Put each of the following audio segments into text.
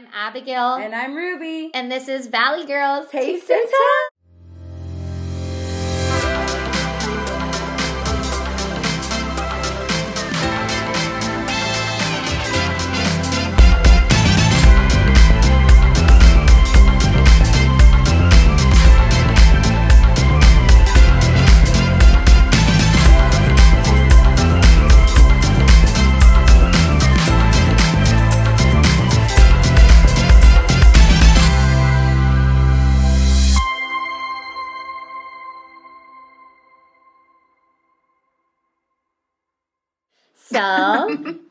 I'm Abigail. And I'm Ruby. And this is Valley Girls Taste and Talk.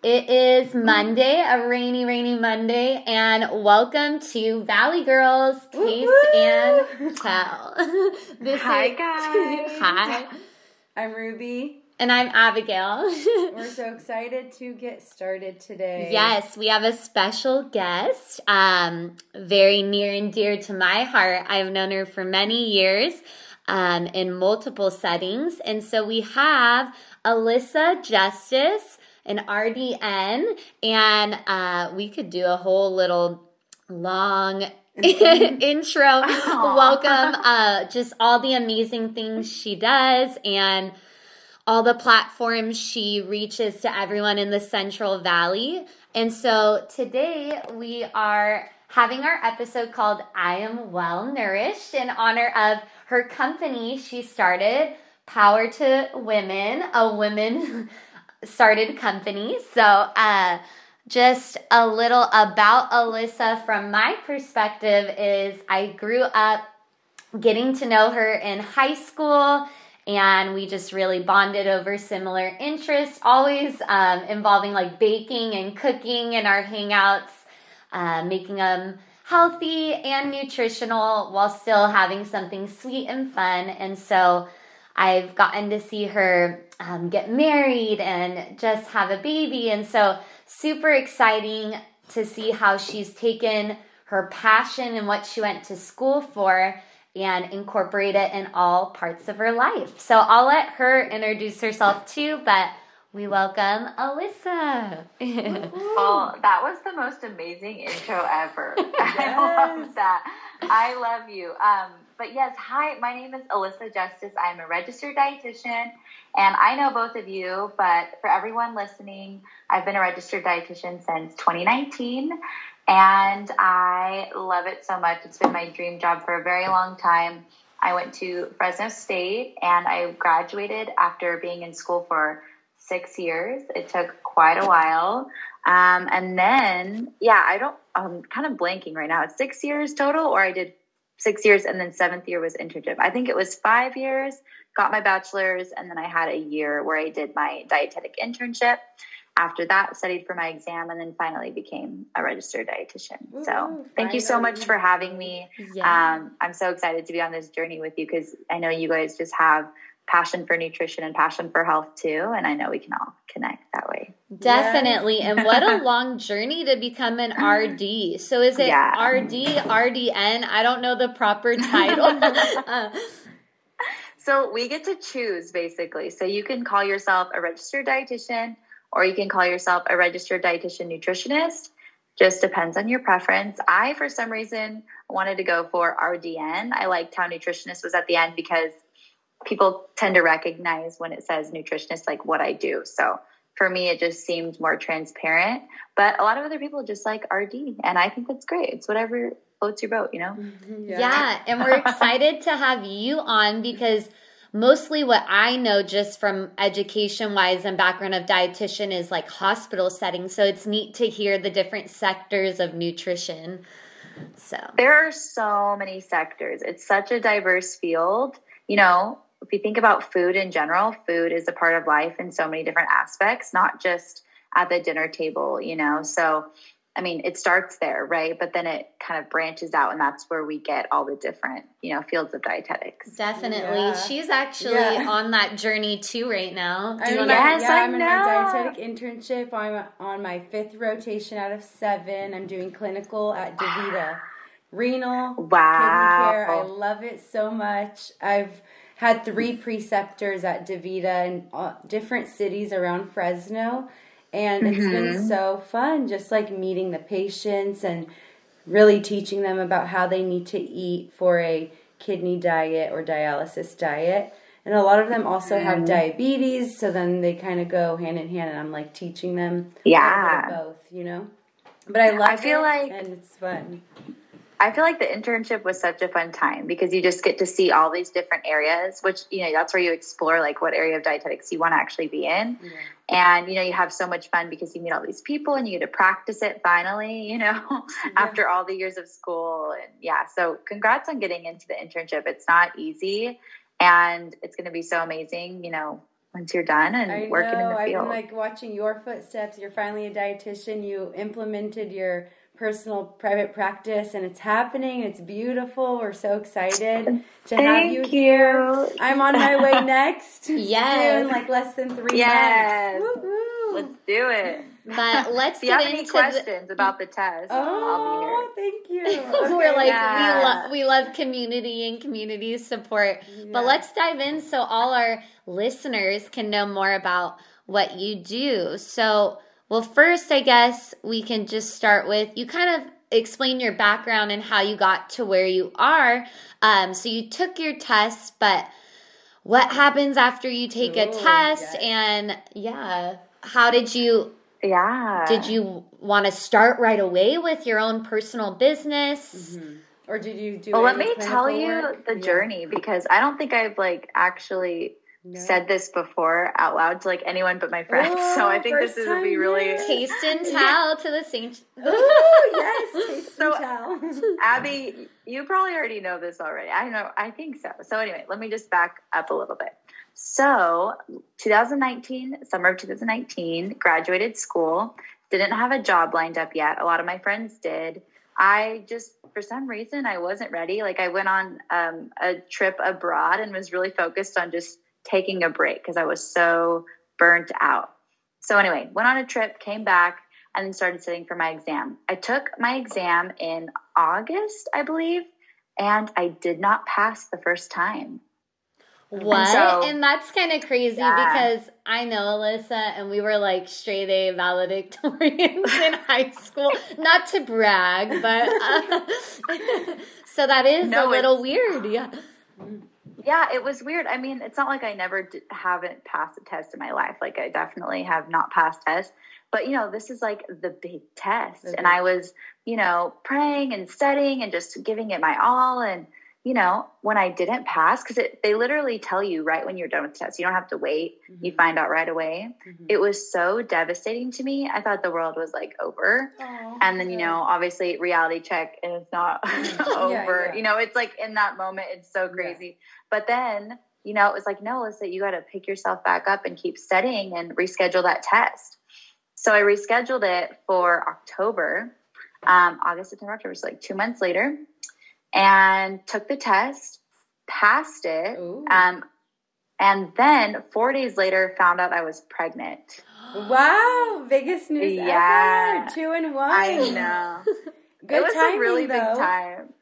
It is Monday, a rainy, rainy Monday, and welcome to Valley Girls Taste Woo-hoo! and Tell. This Hi, is- guys. Hi, I'm Ruby. and I'm Abigail. We're so excited to get started today. Yes, we have a special guest, um, very near and dear to my heart. I've known her for many years um, in multiple settings. And so we have Alyssa Justice, an RDN, and uh, we could do a whole little long intro. Aw. Welcome, uh, just all the amazing things she does and all the platforms she reaches to everyone in the Central Valley. And so today we are having our episode called I Am Wel Nourished in honor of her company she started, Power to Women, a women started company. So, uh, just a little about Alyssa from my perspective is I grew up getting to know her in high school and we just really bonded over similar interests always um, involving like baking and cooking in our hangouts uh, making them healthy and nutritional while still having something sweet and fun and so i've gotten to see her um, get married and just have a baby and so super exciting to see how she's taken her passion and what she went to school for and incorporate it in all parts of her life. So I'll let her introduce herself too, but we welcome Alyssa. Well, that was the most amazing intro ever. I love that. I love you. Um, but yes, hi, my name is Alyssa Justice. I'm a registered dietitian, and I know both of you, but for everyone listening, I've been a registered dietitian since 2019, and I love it so much. It's been my dream job for a very long time. I went to Fresno State and I graduated after being in school for six years. It took quite a while. Um, and then, yeah, I don't, I'm kind of blanking right now. It's six years total, or I did six years and then seventh year was internship. I think it was five years, got my bachelor's, and then I had a year where I did my dietetic internship. After that, studied for my exam and then finally became a registered dietitian. so Ooh, thank you so much for having me. yeah. Um, I'm so excited to be on this journey with you because I know you guys just have passion for nutrition and passion for health too. And I know we can all connect that way. Definitely. And what a long journey to become an RD. So is it Yeah. RD, RDN? I don't know the proper title. Uh, So we get to choose basically. So you can call yourself a registered dietitian or you can call yourself a registered dietitian nutritionist. Just depends on your preference. I, for some reason, wanted to go for RDN. I liked how nutritionist was at the end because people tend to recognize when it says nutritionist, like what I do. So for me, it just seemed more transparent. But a lot of other people just like RD, and I think that's great. It's whatever floats your boat, you know? Mm-hmm, yeah. and we're excited to have you on because mostly what I know just from education wise and background of dietitian is like hospital settings. So it's neat to hear the different sectors of nutrition. So There are so many sectors. It's such a diverse field. You know, if you think about food in general, food is a part of life in so many different aspects, not just at the dinner table, you know. So, I mean, it starts there, right? But then it kind of branches out, and that's where we get all the different, you know, fields of dietetics. definitely. Yeah. She's actually Yeah. on that journey too right now. Do I'm you in Yes, yeah, I I'm in my dietetic internship. I'm on my fifth rotation out of seven. I'm doing clinical at DaVita. Renal, kidney care. I love it so much. I've had three preceptors at DaVita in uh, different cities around Fresno. And it's been so fun just like meeting the patients and really teaching them about how they need to eat for a kidney diet or dialysis diet. And a lot of them also mm-hmm. have diabetes, so then they kind of go hand in hand, and I'm like teaching them yeah both, you know. But I love. I feel like and it's fun. I feel like the internship was such a fun time because you just get to see all these different areas, which, you know, that's where you explore like what area of dietetics you want to actually be in. And, you know, you have so much fun because you meet all these people and you get to practice it finally, you know, yeah. after all the years of school. And yeah, so congrats on getting into the internship. It's not easy and it's going to be so amazing, you know, once you're done and I working know. in the field. I've been like watching your footsteps. You're finally a dietitian. You implemented your personal private practice and it's happening. It's beautiful. We're so excited to Thank have you, you, here. I'm on my way next. yes. Soon, like less than three yes. months. Let's do it. But let's if get you have into any questions the... about the test. Oh, thank you. Okay. We're like yeah. we love we love community and community support. Yeah. But let's dive in so all our listeners can know more about what you do. So well, first, I guess we can just start with you kind of explain your background and how you got to where you are. Um, so you took your test, but what happens after you take Ooh, a test? Yes. And yeah, how did you? Yeah. Did you want to start right away with your own personal business? Mm-hmm. Or did you do? Well, let me tell you work? the yeah. journey because I don't think I've like actually no. said this before out loud to like anyone but my friends. Oh, so I think this is gonna be really taste and tell to the saint. Oh yes, taste so, and tell. Abby, you probably already know this already. I know. I think so. So anyway, let me just back up a little bit. So 2019, summer of 2019, graduated school. Didn't have a job lined up yet. A lot of my friends did. I just, for some reason, I wasn't ready. Like I went on um, a trip abroad and was really focused on just taking a break because I was so burnt out. So, anyway, went on a trip, came back, and then started studying for my exam. I took my exam in August, I believe, and I did not pass the first time. What? And, so, and that's kind of crazy yeah. because I know Alyssa and we were like straight A valedictorians in high school. Not to brag, but uh, so that is no, a little weird. Yeah. Yeah, it was weird. I mean, it's not like I never d- haven't passed a test in my life. Like I definitely have not passed tests, but you know, this is like the big test, mm-hmm. and I was, you know, praying and studying and just giving it my all, and you know, when I didn't pass, because they literally tell you right when you're done with the test, you don't have to wait. Mm-hmm. You find out right away. Mm-hmm. It was so devastating to me. I thought the world was like over. Aww, and then, yeah. you know, obviously reality check and it's not over. Yeah, yeah. You know, it's like in that moment, it's so crazy. But then, you know, it was like, no, Alyssa, you got to pick yourself back up and keep studying and reschedule that test. So I rescheduled it for October, um, August, September, October, so like two months later and took the test, passed it, um, and then four days later found out I was pregnant. Wow, biggest news yeah, ever! Two and one. I know. Good it was timing, a really though. big time.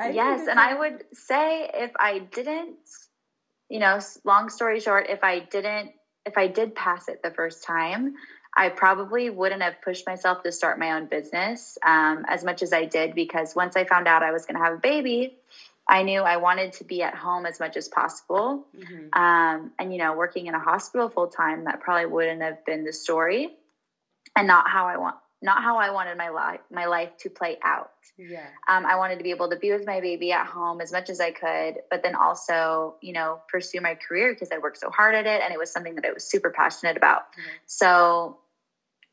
I yes, and I would say if I didn't, you know, long story short, if I didn't, if I did pass it the first time, I probably wouldn't have pushed myself to start my own business um, as much as I did because once I found out I was going to have a baby, I knew I wanted to be at home as much as possible. Mm-hmm. Um, and, you know, working in a hospital full time, that probably wouldn't have been the story and not how I want, not how I wanted my life, my life to play out. Yeah. Um, I wanted to be able to be with my baby at home as much as I could, but then also, you know, pursue my career because I worked so hard at it and it was something that I was super passionate about. Mm-hmm. So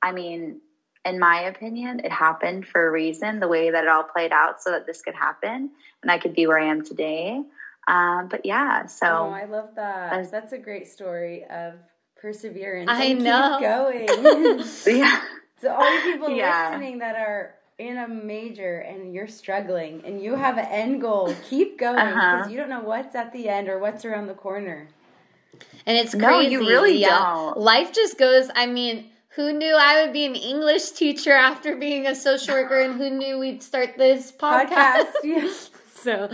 I mean, in my opinion, it happened for a reason, the way that it all played out so that this could happen and I could be where I am today. Um, but yeah, so. Oh, I love that. That's, that's a great story of perseverance. I know. going. yeah. So, all you people yeah. listening that are in a major and you're struggling and you have an end goal, keep going because uh-huh. you don't know what's at the end or what's around the corner. And it's crazy. No, you really yeah. don't. Life just goes, I mean, who knew I would be an English teacher after being a social worker, and who knew we'd start this podcast? podcast So,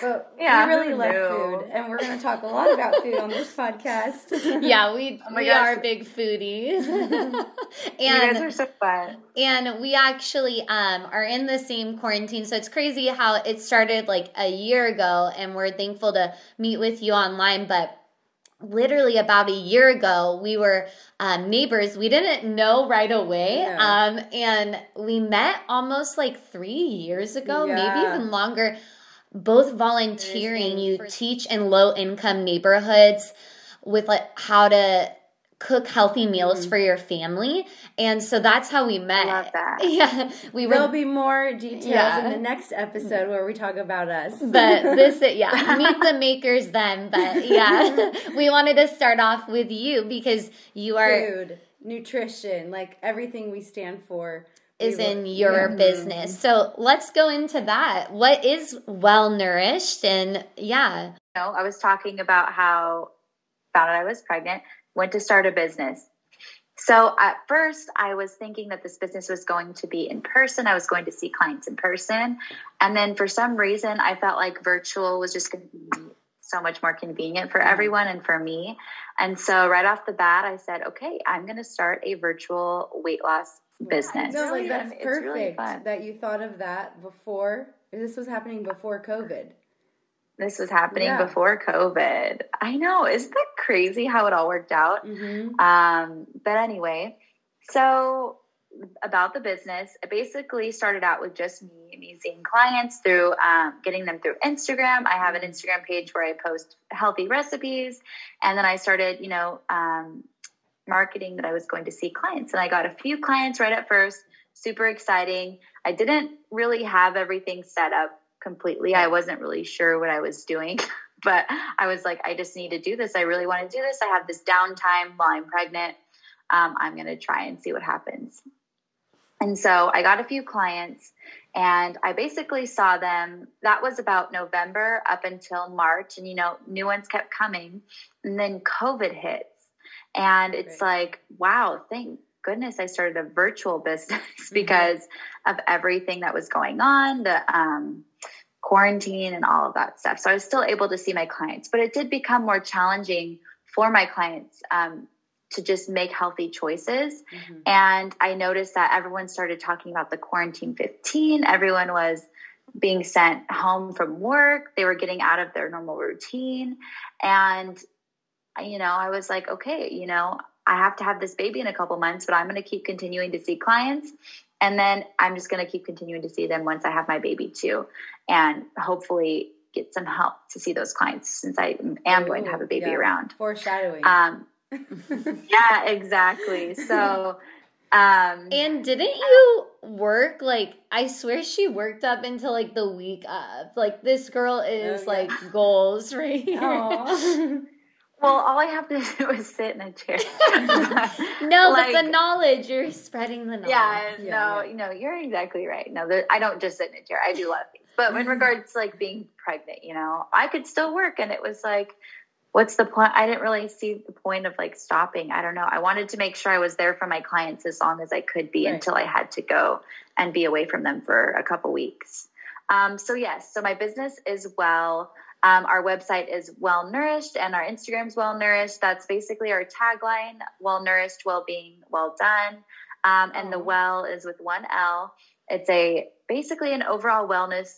but yeah, we really love food, and we're going to talk a lot about food on this podcast. yeah, we oh we gosh. are big foodies, and you guys are so fun. And we actually um, are in the same quarantine, so it's crazy how it started like a year ago, and we're thankful to meet with you online, but literally about a year ago we were um, neighbors we didn't know right away yeah. um, and we met almost like three years ago yeah. maybe even longer both volunteering you teach in low income neighborhoods with like how to cook healthy meals mm-hmm. for your family. And so that's how we met. Love that. Yeah. We were, There'll be more details yeah. in the next episode where we talk about us. But this yeah, meet the makers then. But yeah. we wanted to start off with you because you are food, nutrition, like everything we stand for is in your yeah. business. So let's go into that. What is Wel Nourished and yeah. You know, I was talking about how found out I was pregnant went to start a business. So at first, I was thinking that this business was going to be in person. I was going to see clients in person. And then for some reason, I felt like virtual was just going to be so much more convenient for mm-hmm. everyone and for me. And so right off the bat, I said, okay, I'm going to start a virtual weight loss business. No, like that's perfect really that you thought of that before. This was happening before COVID this was happening yeah. before COVID. I know. Isn't that crazy how it all worked out? Mm-hmm. Um, but anyway, so about the business, it basically started out with just me, me seeing clients through um, getting them through Instagram. I have an mm-hmm. Instagram page where I post healthy recipes. And then I started, you know, um, marketing that I was going to see clients. And I got a few clients right at first, super exciting. I didn't really have everything set up completely. I wasn't really sure what I was doing, but I was like, I just need to do this. I really want to do this. I have this downtime while I'm pregnant. Um, I'm going to try and see what happens. And so I got a few clients and I basically saw them. That was about November up until March. And, you know, new ones kept coming. And then COVID hits. And it's right. like, wow, thank goodness I started a virtual business mm-hmm. because mm-hmm. of everything that was going on. The, um, quarantine and all of that stuff. So I was still able to see my clients, but it did become more challenging for my clients um, to just make healthy choices. Mm-hmm. And I noticed that everyone started talking about the quarantine 15. Everyone was being sent home from work, they were getting out of their normal routine. And, you know, I was like, okay, you know, I have to have this baby in a couple months, but I'm going to keep continuing to see clients. And then I'm just going to keep continuing to see them once I have my baby too. And hopefully get some help to see those clients since I am Ooh, going to have a baby yeah. around. Foreshadowing. Um, yeah, exactly. So, um, and didn't you work like I swear she worked up until like the week of like this girl is oh, yeah. like goals right here. Well, all I have to do is sit in a chair. no, like, but the knowledge you're spreading the knowledge. Yeah, yeah no, yeah. no, you're exactly right. No, there, I don't just sit in a chair. I do lot things. But in mm-hmm. regards to like being pregnant, you know, I could still work, and it was like, what's the point? I didn't really see the point of like stopping. I don't know. I wanted to make sure I was there for my clients as long as I could be right. until I had to go and be away from them for a couple weeks. Um, so yes, so my business is well. Um, our website is Wel Nourished and our Instagram is Wel Nourished. That's basically our tagline Well Nourished, Well Being, Well Done. Um, and the well is with one L. It's a basically an overall wellness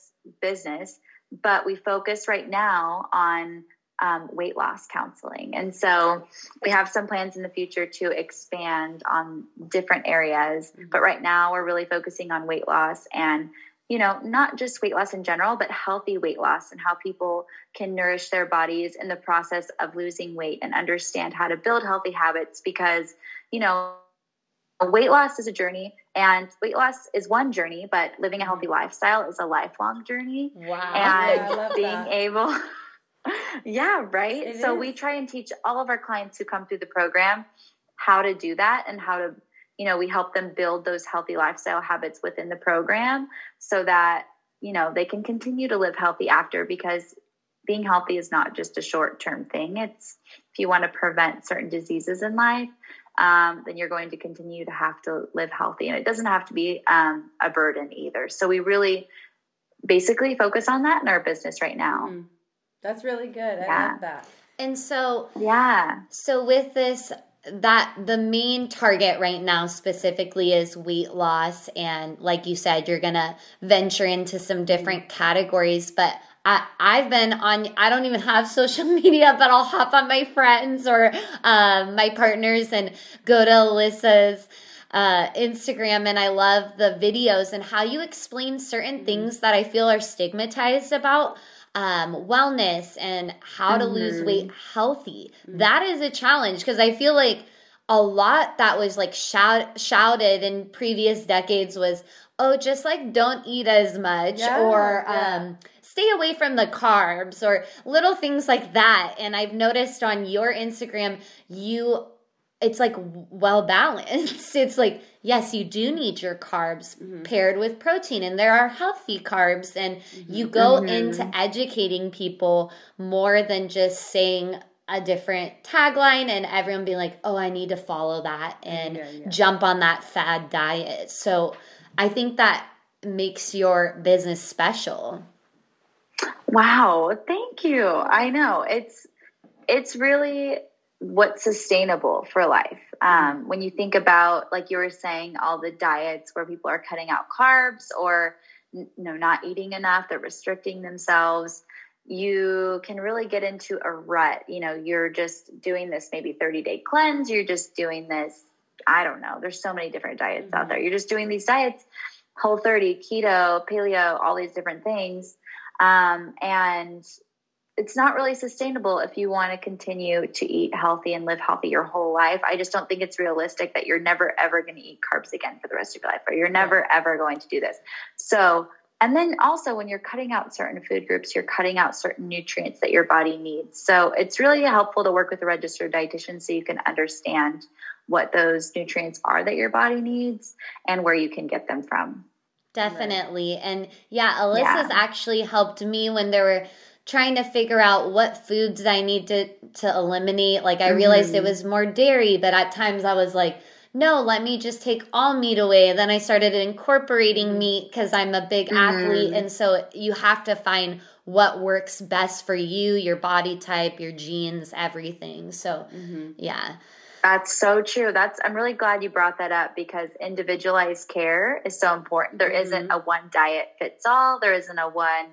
business, but we focus right now on um, weight loss counseling. And so we have some plans in the future to expand on different areas. Mm-hmm. But right now we're really focusing on weight loss and you know, not just weight loss in general, but healthy weight loss and how people can nourish their bodies in the process of losing weight and understand how to build healthy habits because, you know, weight loss is a journey and weight loss is one journey, but living a healthy mm-hmm. lifestyle is a lifelong journey. Wow. And yeah, being that. able, yeah, right. It so is. we try and teach all of our clients who come through the program how to do that and how to you know, we help them build those healthy lifestyle habits within the program so that, you know, they can continue to live healthy after because being healthy is not just a short term thing. It's if you want to prevent certain diseases in life, um, then you're going to continue to have to live healthy. And it doesn't have to be um, a burden either. So we really basically focus on that in our business right now. Mm. That's really good. I Yeah. love that. And so Yeah. So with this that the main target right now specifically is weight loss. And like you said you're to venture into some different categories but I, I've been on I don't even have social media but I'll hop on my friends or um, my partners and go to Alyssa's uh, Instagram. And I love the videos and how you explain certain things that I feel are stigmatized about um, wellness and how to lose weight healthy. That is a challenge because I feel like a lot that was like shout, shouted in previous decades was, oh, just like don't eat as much Yeah, or yeah. um, stay away from the carbs or little things like that. And I've noticed on your Instagram, you it's like well balanced. It's like, yes, you do need your carbs Mm-hmm. paired with protein, and there are healthy carbs, and you go into educating people more than just saying a different tagline and everyone being like, oh, I need to follow that and Yeah, yeah. jump on that fad diet. So I think that makes your business special. Wow, thank you. I know it's it's really what's sustainable for life. Um, when you think about, like you were saying, all the diets where people are cutting out carbs or you know not eating enough, they're restricting themselves. You can really get into a rut. You know, you're just doing this maybe 30 day cleanse. You're just doing this. I don't know. There's so many different diets out there. You're just doing these diets, whole 30, keto, paleo, all these different things. Um, and it's not really sustainable if you want to continue to eat healthy and live healthy your whole life. I just don't think it's realistic that you're never ever going to eat carbs again for the rest of your life, or you're never ever going to do this. So, and then also when you're cutting out certain food groups, you're cutting out certain nutrients that your body needs. So, it's really helpful to work with a registered dietitian so you can understand what those nutrients are that your body needs and where you can get them from. Definitely. And yeah, Alyssa's Yeah. actually helped me when there were trying to figure out what foods I need to to eliminate. Like I realized it mm-hmm. was more dairy, but at times I was like, no, let me just take all meat away. Then I started incorporating mm-hmm. meat because I'm a big athlete. Mm-hmm. And so you have to find what works best for you, your body type, your genes, everything. So, yeah. That's so true. That's I'm really glad you brought that up because individualized care is so important. There not a one diet fits all. There isn't a one,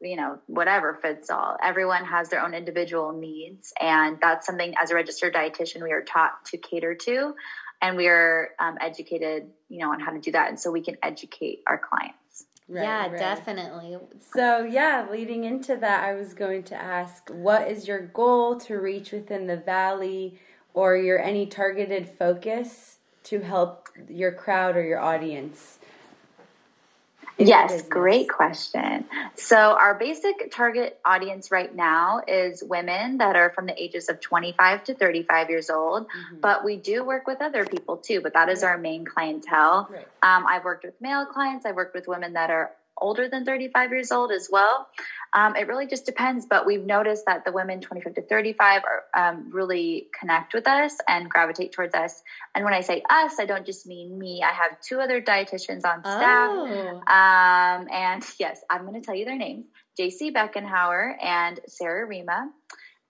you know, whatever fits all. Everyone has their own individual needs, and that's something as a registered dietitian we are taught to cater to, and we are um, educated, you know, on how to do that, and so we can educate our clients. Right, yeah, right. definitely. So, yeah, leading into that, I was going to ask what is your goal to reach within the valley or your any targeted focus to help your crowd or your audience? Yes, great question. So, our basic target audience right now is women that are from the ages of 25 to 35 years old, Mm-hmm. but we do work with other people too, but that is our main clientele. Right. Um, I've worked with male clients, I've worked with women that are older than 35 years old as well. Um, it really just depends, but we've noticed that the women 25 to 35 are um, really connect with us and gravitate towards us. And when I say us, I don't just mean me. I have two other dietitians on staff. Oh. Um, and yes, I'm going to tell you their names JC Beckenhauer and Sarah Rima.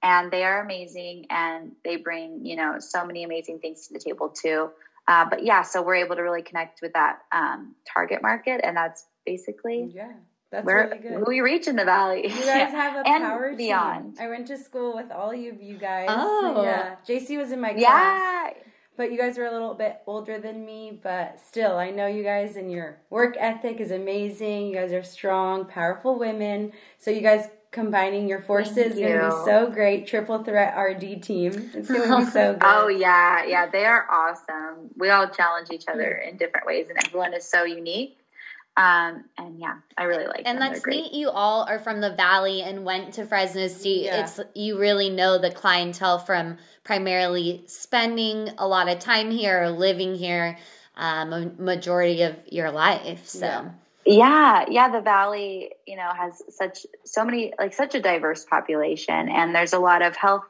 And they are amazing and they bring, you know, so many amazing things to the table too. Uh, but yeah, so we're able to really connect with that um, target market. And that's basically Yeah, that's where really good. we reach in the valley. You guys have a and power beyond. team. I went to school with all of you guys. Oh. yeah. JC was in my class. Yeah. But you guys are a little bit older than me, but still, I know you guys and your work ethic is amazing. You guys are strong, powerful women. So you guys combining your forces is going to be so great. Triple threat RD team. It's going to be so oh, good. Oh yeah, yeah, they are awesome. We all challenge each other in different ways, and everyone is so unique. Um, and yeah, I really like it. And them. That's neat. You all are from the valley and went to Fresno State. Yeah. It's you really know the clientele from primarily spending a lot of time here or living here um, a majority of your life. So Yeah. Yeah, yeah, the valley, you know, has such so many like such a diverse population and there's a lot of health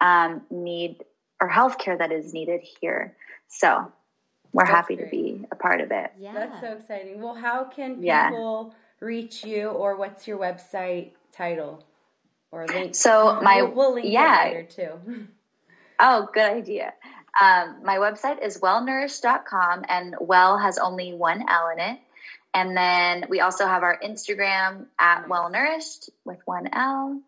um need or healthcare that is needed here. So, we're That's happy to be a part of it. yeah, That's so exciting. Well, how can Yeah. people reach you, or what's your website title or link? So my we'll, we'll link yeah. it later too. Oh, good idea. Um, my website is welnourished.com and well has only one L in it. And then we also have our Instagram at welnourished with one L.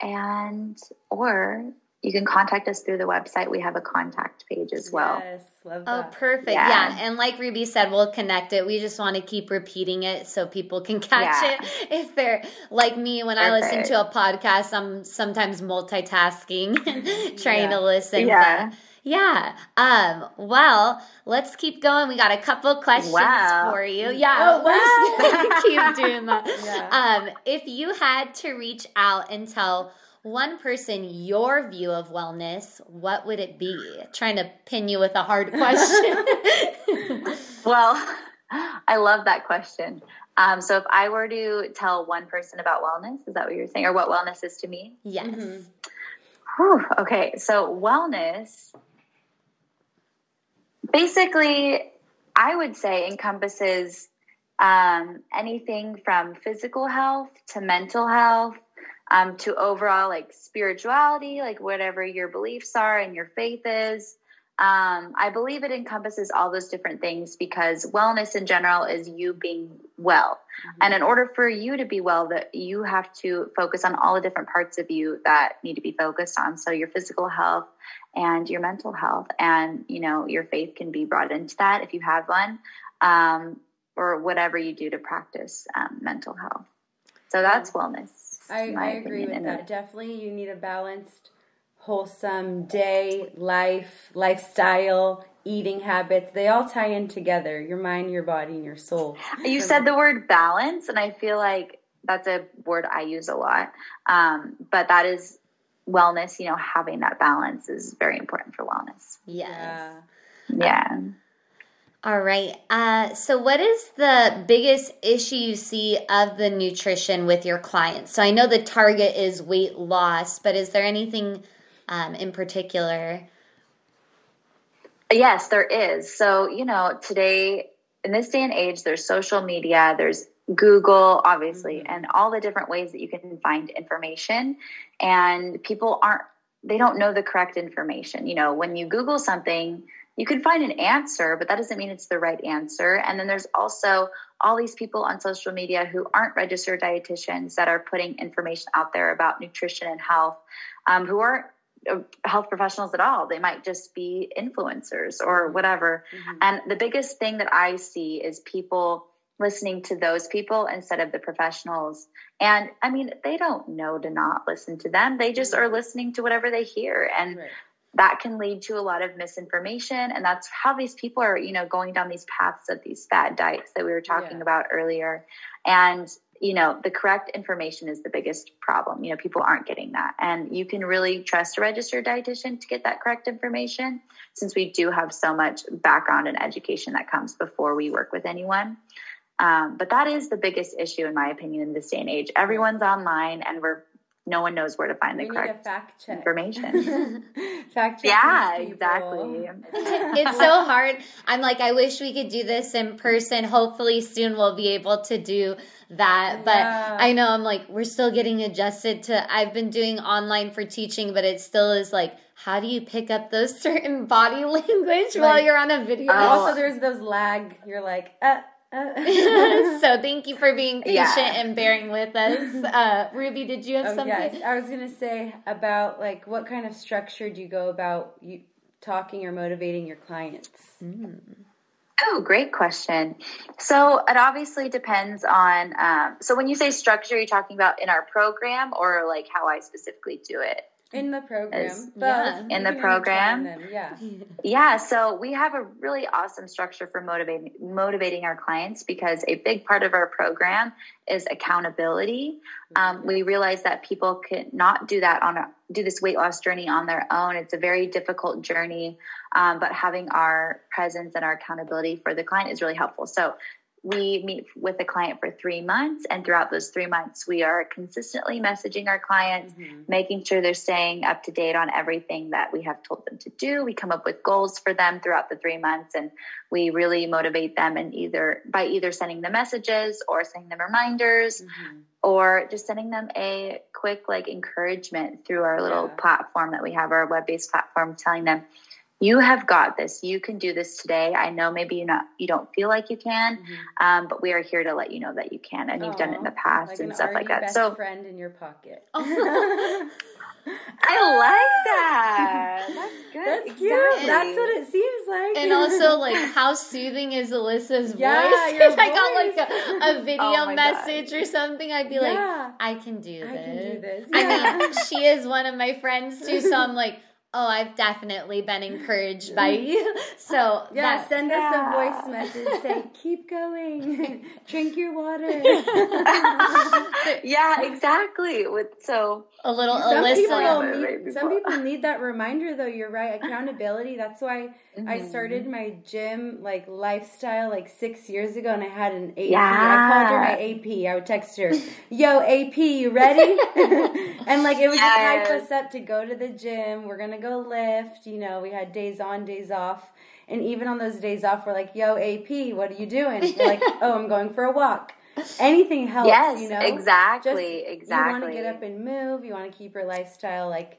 And, or you can contact us through the website. We have a contact page as well. Yes, love Oh, perfect. Yeah. Yeah. And like Ruby said, we'll connect it. We just want to keep repeating it so people can catch Yeah. it. If they're like me, when I listen to a podcast, I'm sometimes multitasking and trying Yeah. to listen. Yeah. But yeah. Um, well, let's keep going. We got a couple questions Wow. for you. Yeah. Oh, we're keep doing that. Yeah. Um, if you had to reach out and tell one person your view of wellness, what would it be? Trying to pin you with a hard question. Well, I love that question. Um, so if I were to tell one person about wellness, is that what you're saying? Or what wellness is to me? yes. Mhm. Whew, okay, so wellness basically, I would say, encompasses um, anything from physical health to mental health um, to overall like spirituality, like whatever your beliefs are and your faith is. Um, I believe it encompasses all those different things because wellness in general is you being well. And in order for you to be well, that you have to focus on all the different parts of you that need to be focused on. So your physical health and your mental health, and you know your faith can be brought into that if you have one, um, or whatever you do to practice um, mental health. So that's wellness. I, my I agree opinion, with and that. Definitely, you need a balanced, wholesome day, life, lifestyle, eating habits. They all tie in together your mind, your body, and your soul. You said the word balance, and I feel like that's a word I use a lot. Um, but that is wellness, you know, having that balance is very important for wellness. Yes. Yeah. Yeah. All right. Uh, so, what is the biggest issue you see of the nutrition with your clients? So, I know the target is weight loss, but is there anything um, in particular? Yes, there is. So, you know, today, in this day and age, there's social media, there's Google, obviously, and all the different ways that you can find information. And people aren't, they don't know the correct information. You know, when you Google something, you can find an answer, but that doesn't mean it's the right answer. And then there's also all these people on social media who aren't registered dietitians that are putting information out there about nutrition and health, um, who aren't uh, health professionals at all. They might just be influencers or whatever. Mhm. And the biggest thing that I see is people listening to those people instead of the professionals. And I mean, they don't know to not listen to them. They just are listening to whatever they hear. And Right. That can lead to a lot of misinformation. And that's how these people are, you know, going down these paths of these fad diets that we were talking Yeah. about earlier. And, you know, the correct information is the biggest problem. You know, people aren't getting that. And you can really trust a registered dietitian to get that correct information since we do have so much background and education that comes before we work with anyone. Um, but that is the biggest issue, in my opinion, in this day and age. Everyone's online, and we're no one knows where to find We the need a correct fact check. information. fact check. yeah, exactly. it's so hard. I'm like, I wish we could do this in person. Hopefully, soon we'll be able to do that. But Yeah. I know I'm like, we're still getting adjusted to. I've been doing online for teaching, but it still is like, how do you pick up those certain body language while you're on a video? Oh. Also, there's those lag. You're like, uh. so thank you for being patient Yeah. and bearing with us. Uh, Ruby, did you have Oh, something? yes. I was gonna say about like what kind of structure do you go about you talking or motivating your clients? Oh, great question. So it obviously depends on. Um, so when you say structure, you're talking about in our program or like how I specifically do it. In the program, As- Both. yeah. In the program? Yeah. Yeah, so we have a really awesome structure for motivating motivating our clients because a big part of our program is accountability. Um, we realize that people cannot do that on a, do this weight loss journey on their own. It's a very difficult journey, um, but having our presence and our accountability for the client is really helpful. So we meet with the client for three months, and throughout those three months, we are consistently messaging our clients, mm-hmm. making sure they're staying up to date on everything that we have told them to do. We come up with goals for them throughout the three months, and we really motivate them and either by either sending them messages or sending them reminders. Mm-hmm. Or just sending them a quick like encouragement through our little yeah. platform that we have, our web based platform, telling them, you have got this. You can do this today. I know maybe you not you don't feel like you can, mm-hmm. um, but we are here to let you know that you can, and you've done it in the past like and stuff like that. Best so, friend in your pocket. I like that. That's good. That's cute. That's what it seems like. And also, like, how soothing is Alyssa's yeah, voice? if I got like a, a video oh message God. or something, I'd be yeah. like, I can do this. I can do this. Yeah. I mean, she is one of my friends too, so I'm like, oh, I've definitely been encouraged by you. So yeah, that, send yeah. us a voice message. Say, keep going, drink your water. yeah, exactly. With so a little some Alyssa. People need, some people need that reminder, though. You're right. Accountability. That's why mm-hmm. I started my gym like lifestyle like six years ago, and I had an AP. Yeah. I called her my AP. I would text her, "Yo, AP, you ready?" and like it would yes. just hype us up to go to the gym. We're gonna go lift. You know, we had days on, days off. And even on those days off, we're like, yo, AP, what are you doing? We're like, oh, I'm going for a walk anything helps. Yes, you know, exactly, just, exactly. You want to get up and move. You want to keep your lifestyle like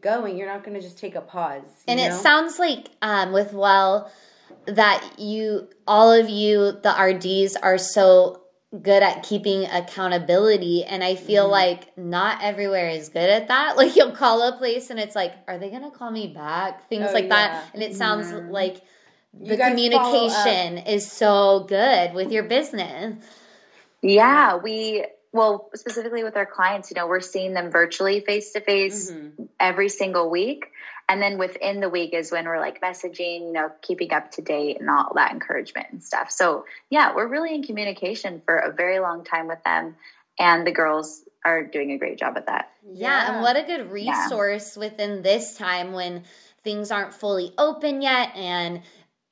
going. You're not going to just take a pause. And know? it sounds like um, with well that you, all of you, the RDs are so good at keeping accountability and i feel mm. like not everywhere is good at that like you'll call a place and it's like are they gonna call me back things oh, like yeah. that and it sounds mm. like the communication is so good with your business yeah, we well, specifically with our clients, you know, we're seeing them virtually face to face every single week. And then within the week is when we're like messaging, you know, keeping up to date and all that encouragement and stuff. So, yeah, we're really in communication for a very long time with them. And the girls are doing a great job at that. Yeah, yeah. and what a good resource yeah. within this time when things aren't fully open yet and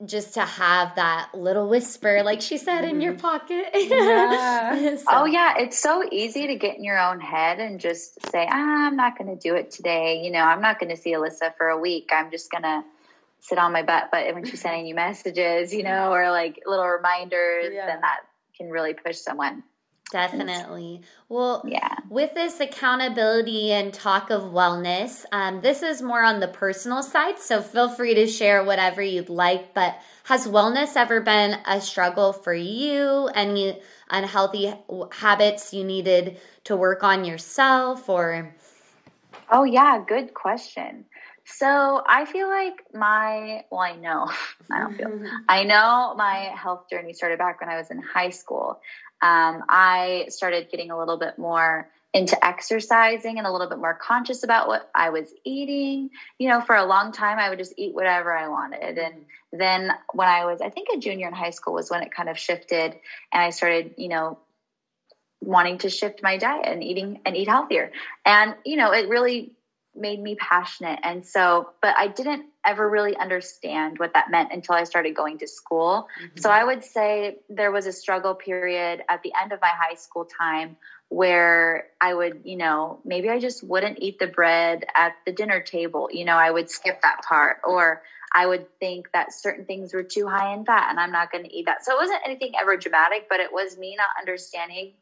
just to have that little whisper, like she said, in your mm-hmm. pocket. Yeah. so. Oh, yeah. It's so easy to get in your own head and just say, ah, I'm not going to do it today. You know, I'm not going to see Alyssa for a week. I'm just going to sit on my butt. But when she's sending you messages, you know, or like little reminders, yeah. then that can really push someone. Definitely. Well, yeah. With this accountability and talk of wellness, um, this is more on the personal side. So feel free to share whatever you'd like. But has wellness ever been a struggle for you? Any unhealthy habits you needed to work on yourself or? Oh, yeah. Good question. So I feel like my, well, I know, I don't feel, I know my health journey started back when I was in high school um, I started getting a little bit more into exercising and a little bit more conscious about what I was eating. You know, for a long time, I would just eat whatever I wanted. And then when I was, I think a junior in high school was when it kind of shifted and I started, you know, wanting to shift my diet and eating and eat healthier. And, you know, it really made me passionate. And so, but I didn't ever really understand what that meant until I started going to school. Mm-hmm. So I would say there was a struggle period at the end of my high school time where I would, you know, maybe I just wouldn't eat the bread at the dinner table. You know, I would skip that part or I would think that certain things were too high in fat and I'm not going to eat that. So it wasn't anything ever dramatic, but it was me not understanding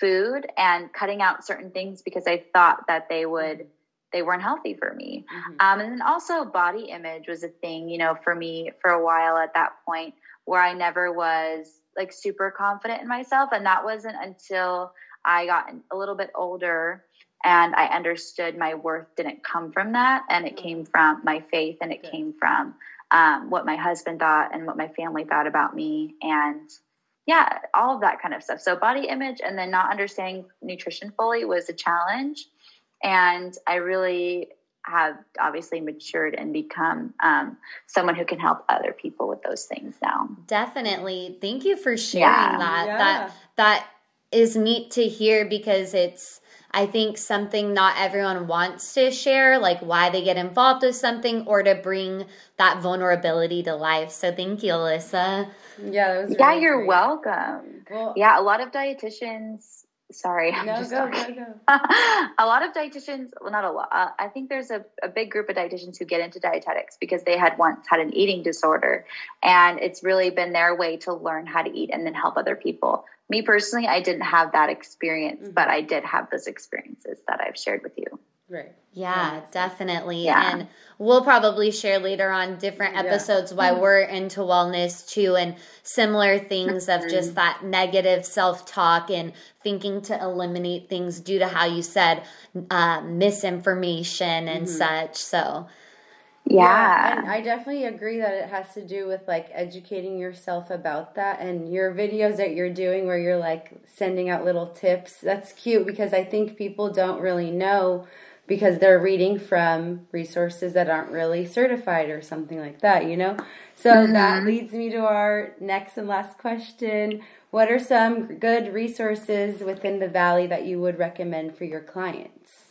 food and cutting out certain things because I thought that they would they weren't healthy for me. Mm-hmm. Um, and then also body image was a thing, you know, for me for a while at that point where I never was like super confident in myself. And that wasn't until I got a little bit older and I understood my worth didn't come from that. And it came from my faith and it came from um, what my husband thought and what my family thought about me. And yeah, all of that kind of stuff. So body image and then not understanding nutrition fully was a challenge and I really have obviously matured and become um, someone who can help other people with those things now. Definitely. Thank you for sharing yeah. that. Yeah. That that is neat to hear because it's I think something not everyone wants to share, like why they get involved with something or to bring that vulnerability to life. So thank you, Alyssa. Yeah, really yeah, you're great. welcome. Well, yeah, a lot of dietitians sorry. I'm No, go, go, go. a lot of dietitians, well, not a lot. Uh, I think there's a, a big group of dietitians who get into dietetics because they had once had an eating disorder. And it's really been their way to learn how to eat and then help other people. Me personally, I didn't have that experience, mm-hmm. but I did have those experiences that I've shared with you. Right. Yeah, definitely. Yeah. And we'll probably share later on different episodes yeah. why mm-hmm. we're into wellness too and similar things of just mm-hmm. that negative self talk and thinking to eliminate things due to how you said uh, misinformation and mm-hmm. such. So, yeah. yeah. And I definitely agree that it has to do with like educating yourself about that and your videos that you're doing where you're like sending out little tips. That's cute because I think people don't really know because they're reading from resources that aren't really certified or something like that, you know? So mm-hmm. that leads me to our next and last question. What are some good resources within the Valley that you would recommend for your clients?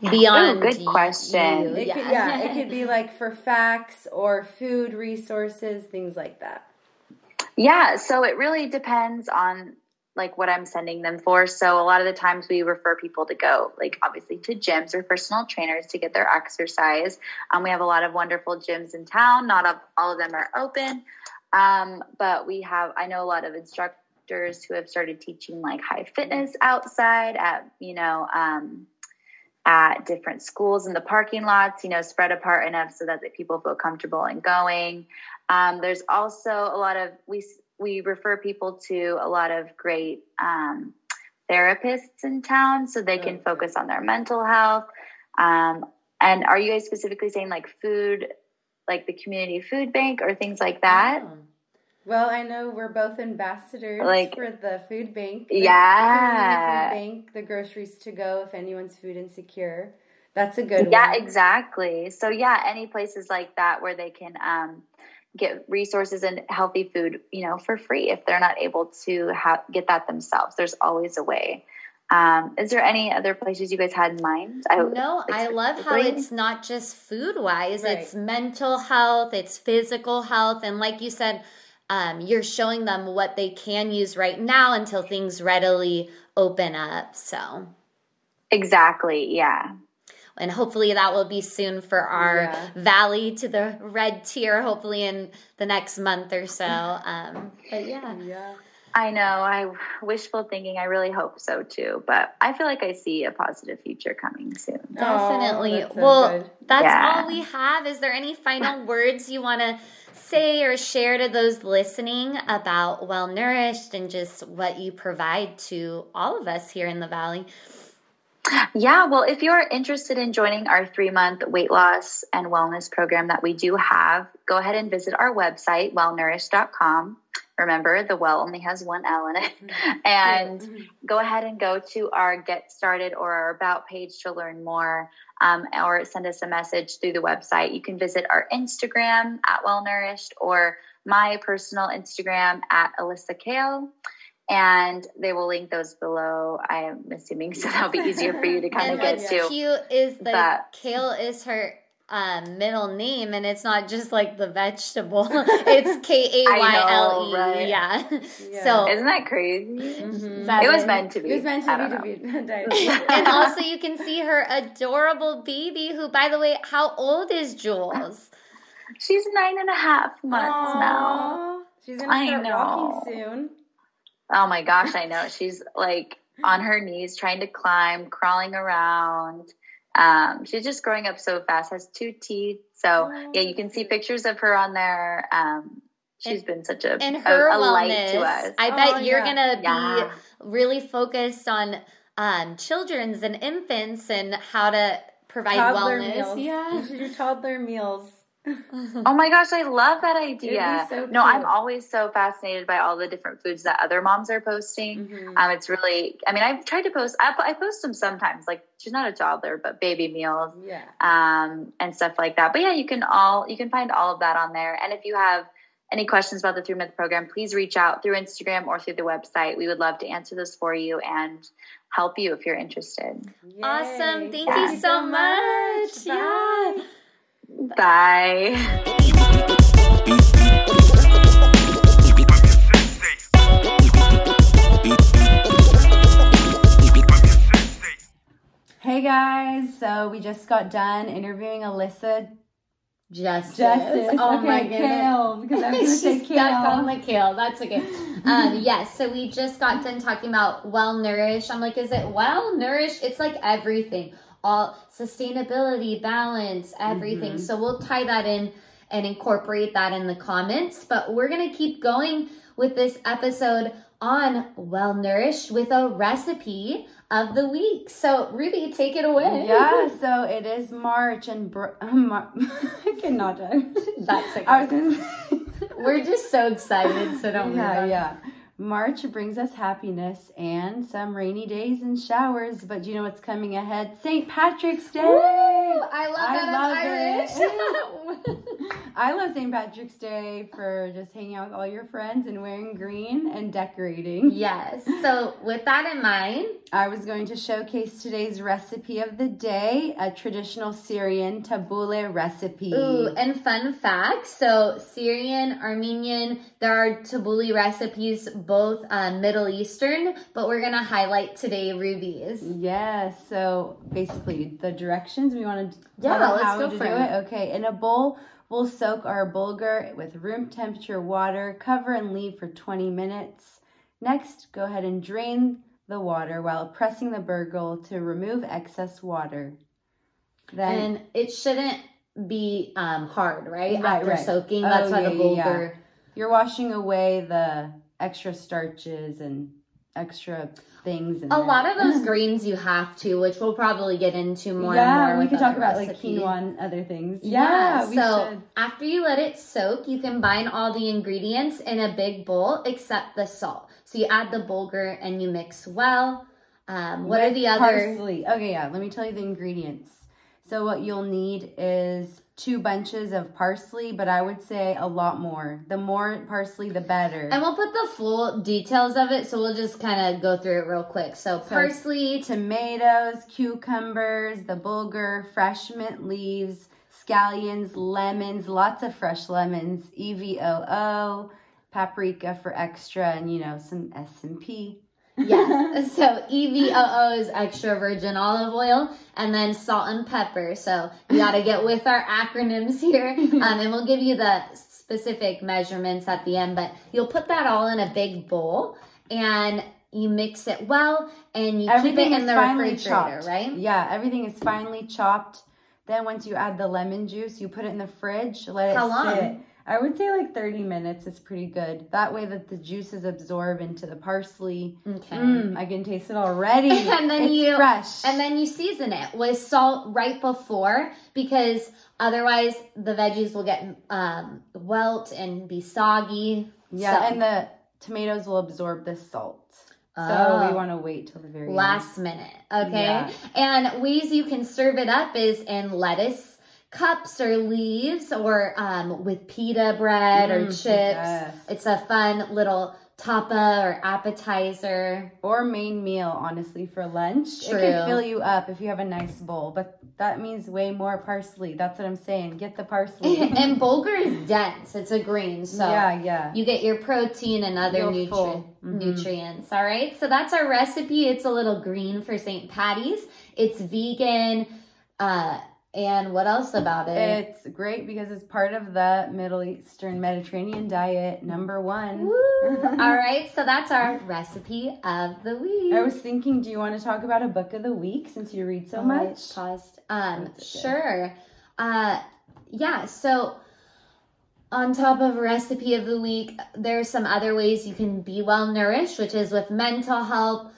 Beyond Ooh, good question. It yeah. Could, yeah, it could be like for facts or food resources, things like that. Yeah, so it really depends on like what I'm sending them for. So a lot of the times we refer people to go like obviously to gyms or personal trainers to get their exercise. Um, we have a lot of wonderful gyms in town. Not all of them are open, um, but we have. I know a lot of instructors who have started teaching like high fitness outside at you know. Um, at different schools in the parking lots, you know, spread apart enough so that people feel comfortable in going. Um, there's also a lot of we we refer people to a lot of great um, therapists in town so they can focus on their mental health. Um, and are you guys specifically saying like food, like the community food bank or things like that? Oh. Well, I know we're both ambassadors like, for the food bank. The yeah. Food bank, the groceries to go if anyone's food insecure. That's a good yeah, one. exactly. So yeah, any places like that where they can um, get resources and healthy food, you know, for free if they're not able to ha- get that themselves. There's always a way. Um, is there any other places you guys had in mind? I, no, I love how it's not just food wise, right. it's mental health, it's physical health. And like you said, um, you're showing them what they can use right now until things readily open up. So, exactly. Yeah and hopefully that will be soon for our yeah. valley to the red tier hopefully in the next month or so um, but yeah yeah I know. I wishful thinking. I really hope so too. But I feel like I see a positive future coming soon. Definitely. Oh, well, good. that's yeah. all we have. Is there any final words you want to say or share to those listening about Wel Nourished and just what you provide to all of us here in the Valley? Yeah, well, if you're interested in joining our three month weight loss and wellness program that we do have, go ahead and visit our website, welnourished.com. Remember, the well only has one L in it. Mm-hmm. And go ahead and go to our Get Started or our About page to learn more um, or send us a message through the website. You can visit our Instagram at Wel Nourished or my personal Instagram at Alyssa Kayle and they will link those below. I am assuming so that'll be easier for you to kind of get what's to. Cute is the but, Kayle is her um, middle name, and it's not just like the vegetable. it's K A Y L E. Yeah. So isn't that crazy? Mm-hmm. That it was meant to be. It was meant to be. To be and also, you can see her adorable baby. Who, by the way, how old is Jules? She's nine and a half months Aww. now. She's gonna start walking soon. Oh my gosh, I know. She's like on her knees trying to climb, crawling around. Um, she's just growing up so fast, has two teeth. So yeah, you can see pictures of her on there. Um, she's and, been such a, and her a, a wellness, light to us. I bet oh, you're yeah. gonna yeah. be really focused on um, children's and infants and how to provide toddler wellness. Meals. Yeah, your toddler meals. oh my gosh, I love that idea. So no, I'm always so fascinated by all the different foods that other moms are posting. Mm-hmm. Um, it's really, I mean, I've tried to post, I, I, post them sometimes, like she's not a toddler, but baby meals, yeah, um, and stuff like that. But yeah, you can all, you can find all of that on there. And if you have any questions about the three month program, please reach out through Instagram or through the website. We would love to answer those for you and help you if you're interested. Yay. Awesome. Thank Yeah. you so much. Yeah. Bye. Hey guys, so we just got done interviewing Alyssa Justice. Justice. Oh okay, my goodness. Kale, because I was She's going to say stuck Kale. on the kale. That's okay. Um, yes, so we just got done talking about Wel Nourished. I'm like, is it well nourished? It's like everything, all sustainability, balance, everything. Mhm. So we'll tie that in and incorporate that in the comments. But we're gonna keep going with this episode on well nourished with a recipe of the week. So Ruby, take it away. yeah, so it is March and br- Mar- I cannot. That's okay. I was gonna say. We're just so excited, so don't worry yeah, yeah. March brings us happiness and some rainy days and showers, but do you know what's coming ahead? St. Patrick's Day. Woo! I love I that love I'm Irish. I love St. Patrick's Day for just hanging out with all your friends and wearing green and decorating. yes. So with that in mind, I was going to showcase today's recipe of the day, a traditional Syrian tabbouleh recipe. ooh, and fun fact: so Syrian, Armenian, there are tabbouleh recipes, both um, Middle Eastern, but we're gonna highlight today Ruby's. Yes, so basically the directions we want to Yeah, let's go to for do it. it. Okay, in a bowl, we'll soak our bulgur with room temperature water, cover and leave for 20 minutes. Next, go ahead and drain the water while pressing the bulgur to remove excess water. Then And it shouldn't be um, hard, right? Right, After right. soaking, Oh, that's why yeah, the yeah, yeah. bulgur. you're washing away the extra starches and extra things. In A there. lot of those greens you have to, which we'll probably get into more yeah, and more. we with could talk about like quinoa and other things. Yeah, Yeah, so should. after you let it soak, you combine all the ingredients in a big bowl except the salt. So you add the bulgur and you mix well. Um, what are the other? parsley? Okay, yeah. Let me tell you the ingredients. So what you'll need is two bunches of parsley, but I would say a lot more. The more parsley, the better. And we'll put the full details of it, so we'll just kind of go through it real quick. So parsley, Tomatoes, cucumbers, the bulgur, fresh mint leaves, scallions, lemons, lots of fresh lemons, E EVOO, paprika for extra, and you know some S and P. yes. So EVOO is extra virgin olive oil, and then salt and pepper. So you got to get with our acronyms here, um, and we'll give you the specific measurements at the end. But you'll put that all in a big bowl, and you mix it well, and you Everything keep it in the refrigerator, chopped. right? Yeah, everything is finely chopped. Then once you add the lemon juice, you put it in the fridge. Let it How long? I would say like 30 minutes is pretty good. That way that the juices absorb into the parsley. Okay. Mmm, I can taste it already. And then it's you- fresh. And then you season it with salt right before because otherwise the veggies will get um, welt and be soggy. yeah, So- and the tomatoes will absorb the salt. So Oh. we want to wait till the very end. last minute. Okay. Yeah. And ways you can serve it up is in lettuce cups or leaves or um, with pita bread or Mm, chips. yes. It's a fun little tapa or appetizer. Or main meal, honestly, for lunch. True. It can fill you up if you have a nice bowl, but that means way more parsley. That's what I'm saying. Get the parsley. and bulgur is dense. It's a green. So yeah, yeah. you get your protein and other nutri-. Mhm. nutrients. All right. So that's our recipe. It's a little green for St. Patty's. It's vegan. Uh, and what else about it? It's great because it's part of the Middle Eastern Mediterranean diet, number one. Woo! All right. So that's our recipe of the week. I was thinking, do you want to talk about a book of the week since you read so Oh, much? paused. Um, okay. sure. Uh, yeah. So on top of recipe of the week, there's some other ways you can be well nourished, which is with mental health.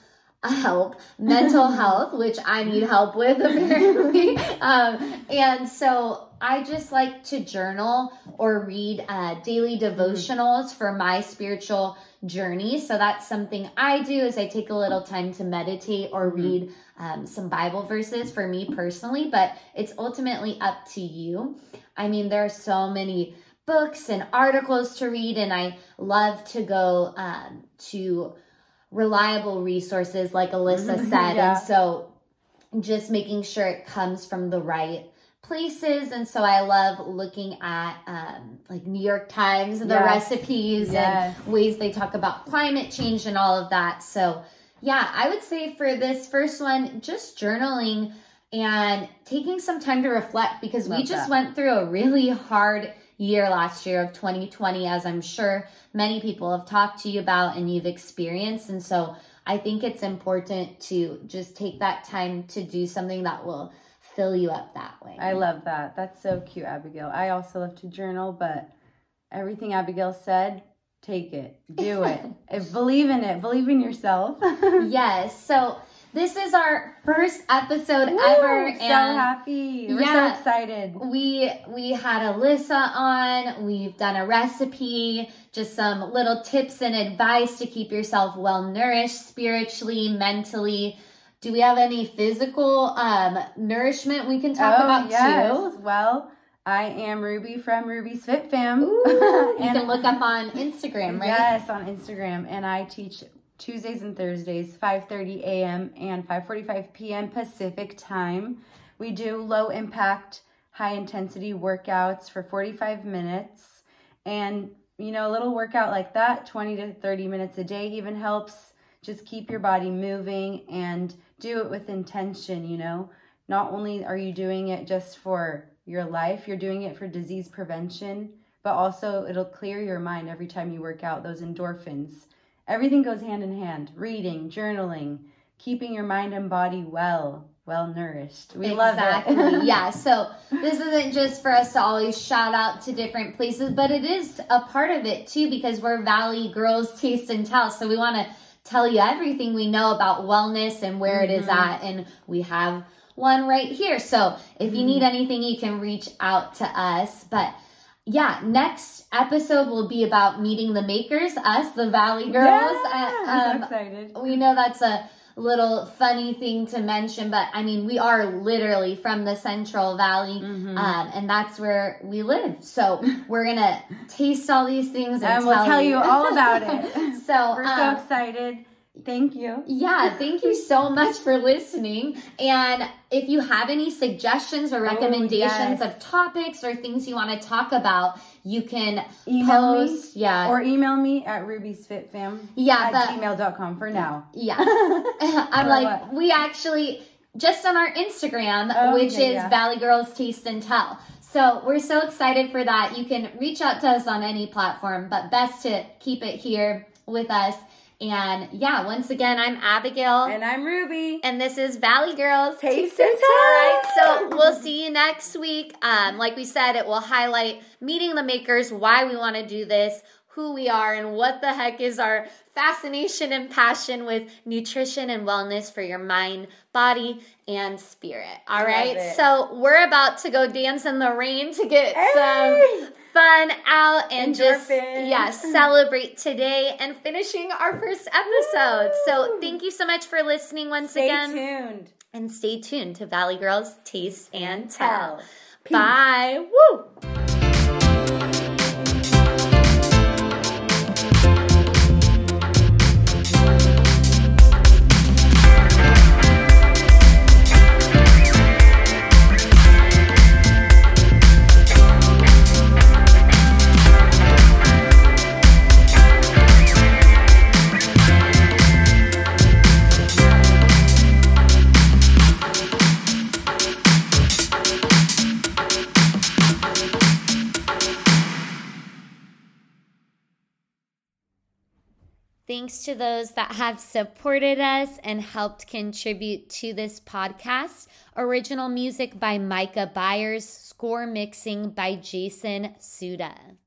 Help, mental health, which I need help with apparently. um, and so I just like to journal or read uh, daily devotionals for my spiritual journey. So that's something I do is I take a little time to meditate or read um, some Bible verses for me personally, but it's ultimately up to you. I mean, there are so many books and articles to read, and I love to go um, to reliable resources, like Alyssa said. Yeah. And so just making sure it comes from the right places. And so I love looking at um, like New York Times and the Yes. recipes Yes. and ways they talk about climate change and all of that. So, yeah, I would say for this first one, just journaling and taking some time to reflect because we just that. went through a really hard year last year of 2020, as I'm sure many people have talked to you about and you've experienced. And so I think it's important to just take that time to do something that will fill you up that way. I love that. That's so cute, Abigail. I also love to journal, but everything Abigail said, take it, do it. believe in it, believe in yourself. yes. So this is our first episode Woo, ever. so and happy. We're Yeah. so excited. we we had Alyssa on. We've done a recipe, just some little tips and advice to keep yourself well nourished spiritually, mentally. Do we have any physical um, nourishment we can talk about too? Well, I am Ruby from Ruby's Fit Fam. Ooh, you And- can look up on Instagram, right? Yes, on Instagram, and I teach Tuesdays and Thursdays, 5:30 a.m. and 5:45 p.m. Pacific time. We do low impact, high intensity workouts for 45 minutes, and you know, a little workout like that, 20 to 30 minutes a day, even helps. Just keep your body moving and do it with intention. You know, not only are you doing it just for your life, you're doing it for disease prevention but also it'll clear your mind every time you work out those endorphins. Everything goes hand in hand reading, journaling, keeping your mind and body well, well nourished. We exactly. love it. yeah. So this isn't just for us to always shout out to different places, but it is a part of it too because we're Valley Girls Taste and Tell. So we want to tell you everything we know about wellness and where it is mm-hmm. at, and we have one right here. So if you need mm-hmm. anything, you can reach out to us. But yeah, next episode will be about meeting the makers, us, the Valley Girls. Yeah, Uh, um, so excited. we know that's a little funny thing to mention, but I mean, we are literally from the Central Valley, Mm-hmm. um, and that's where we live. So we're gonna taste all these things and, And we'll tell you all about it. so, We're um, so excited. Thank you. yeah, thank you so much for listening. And if you have any suggestions or oh, recommendations Oh, yes. of topics or things you want to talk about, you can Email me post. Yeah, Or email me at rubysfitfam Yeah, at but- gmail.com for now. Yeah. I'm Or like, what? we actually, just on our Instagram, Oh, which okay, is yeah. Valley Girls Taste and Tell. So we're so excited for that. You can reach out to us on any platform, but best to keep it here with us. And yeah, once again, I'm Abigail. And I'm Ruby. and this is Valley Girls Taste and All right, Tell. so we'll see you next week. Um, like we said, it will highlight meeting the makers, why we want to do this, who we are, and what the heck is our fascination and passion with nutrition and wellness for your mind, body, and spirit. All right, so we're about to go dance in the rain to get Hey! some fun out and just yeah celebrate today and finishing our first episode so thank you so much for listening once Stay again tuned. and stay tuned to Valley Girls Taste and Tell. Peace. Bye. Woo! Thanks to those that have supported us and helped contribute to this podcast. Original music by Micah Byers, score mixing by Jason Soudah.